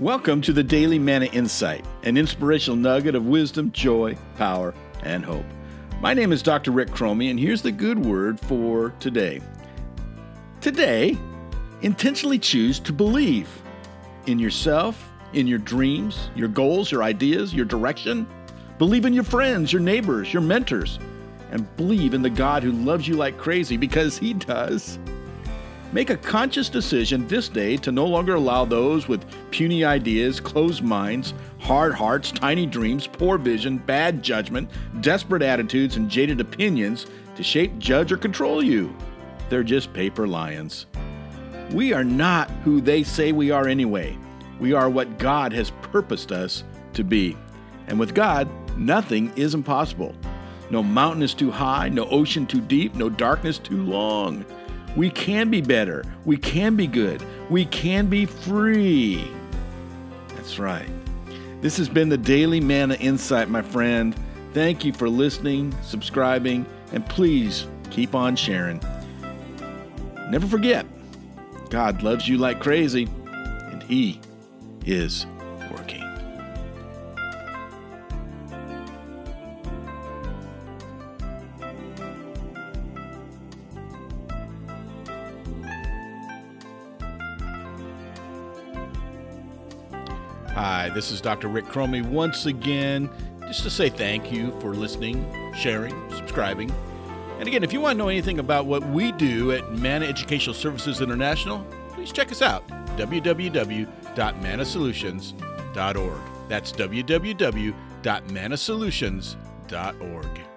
Welcome to the Daily Manna Insight, an inspirational nugget of wisdom, joy, power, and hope. My name is Dr. Rick Cromie, and here's the good word for today. Today, intentionally choose to believe in yourself, in your dreams, your goals, your ideas, your direction. Believe in your friends, your neighbors, your mentors, and believe in the God who loves you like crazy because He does. Make a conscious decision this day to no longer allow those with puny ideas, closed minds, hard hearts, tiny dreams, poor vision, bad judgment, desperate attitudes, and jaded opinions to shape, judge, or control you. They're just paper lions. We are not who they say we are anyway. We are what God has purposed us to be. And with God, nothing is impossible. No mountain is too high, no ocean too deep, no darkness too long. We can be better. We can be good. We can be free. That's right. This has been the Daily Manna Insight, my friend. Thank you for listening, subscribing, and please keep on sharing. Never forget, God loves you like crazy, and He is Hi, this is Dr. Rick Cromie once again, just to say thank you for listening, sharing, subscribing. And again, if you want to know anything about what we do at Manna Educational Services International, please check us out www.manasolutions.org. That's www.manasolutions.org.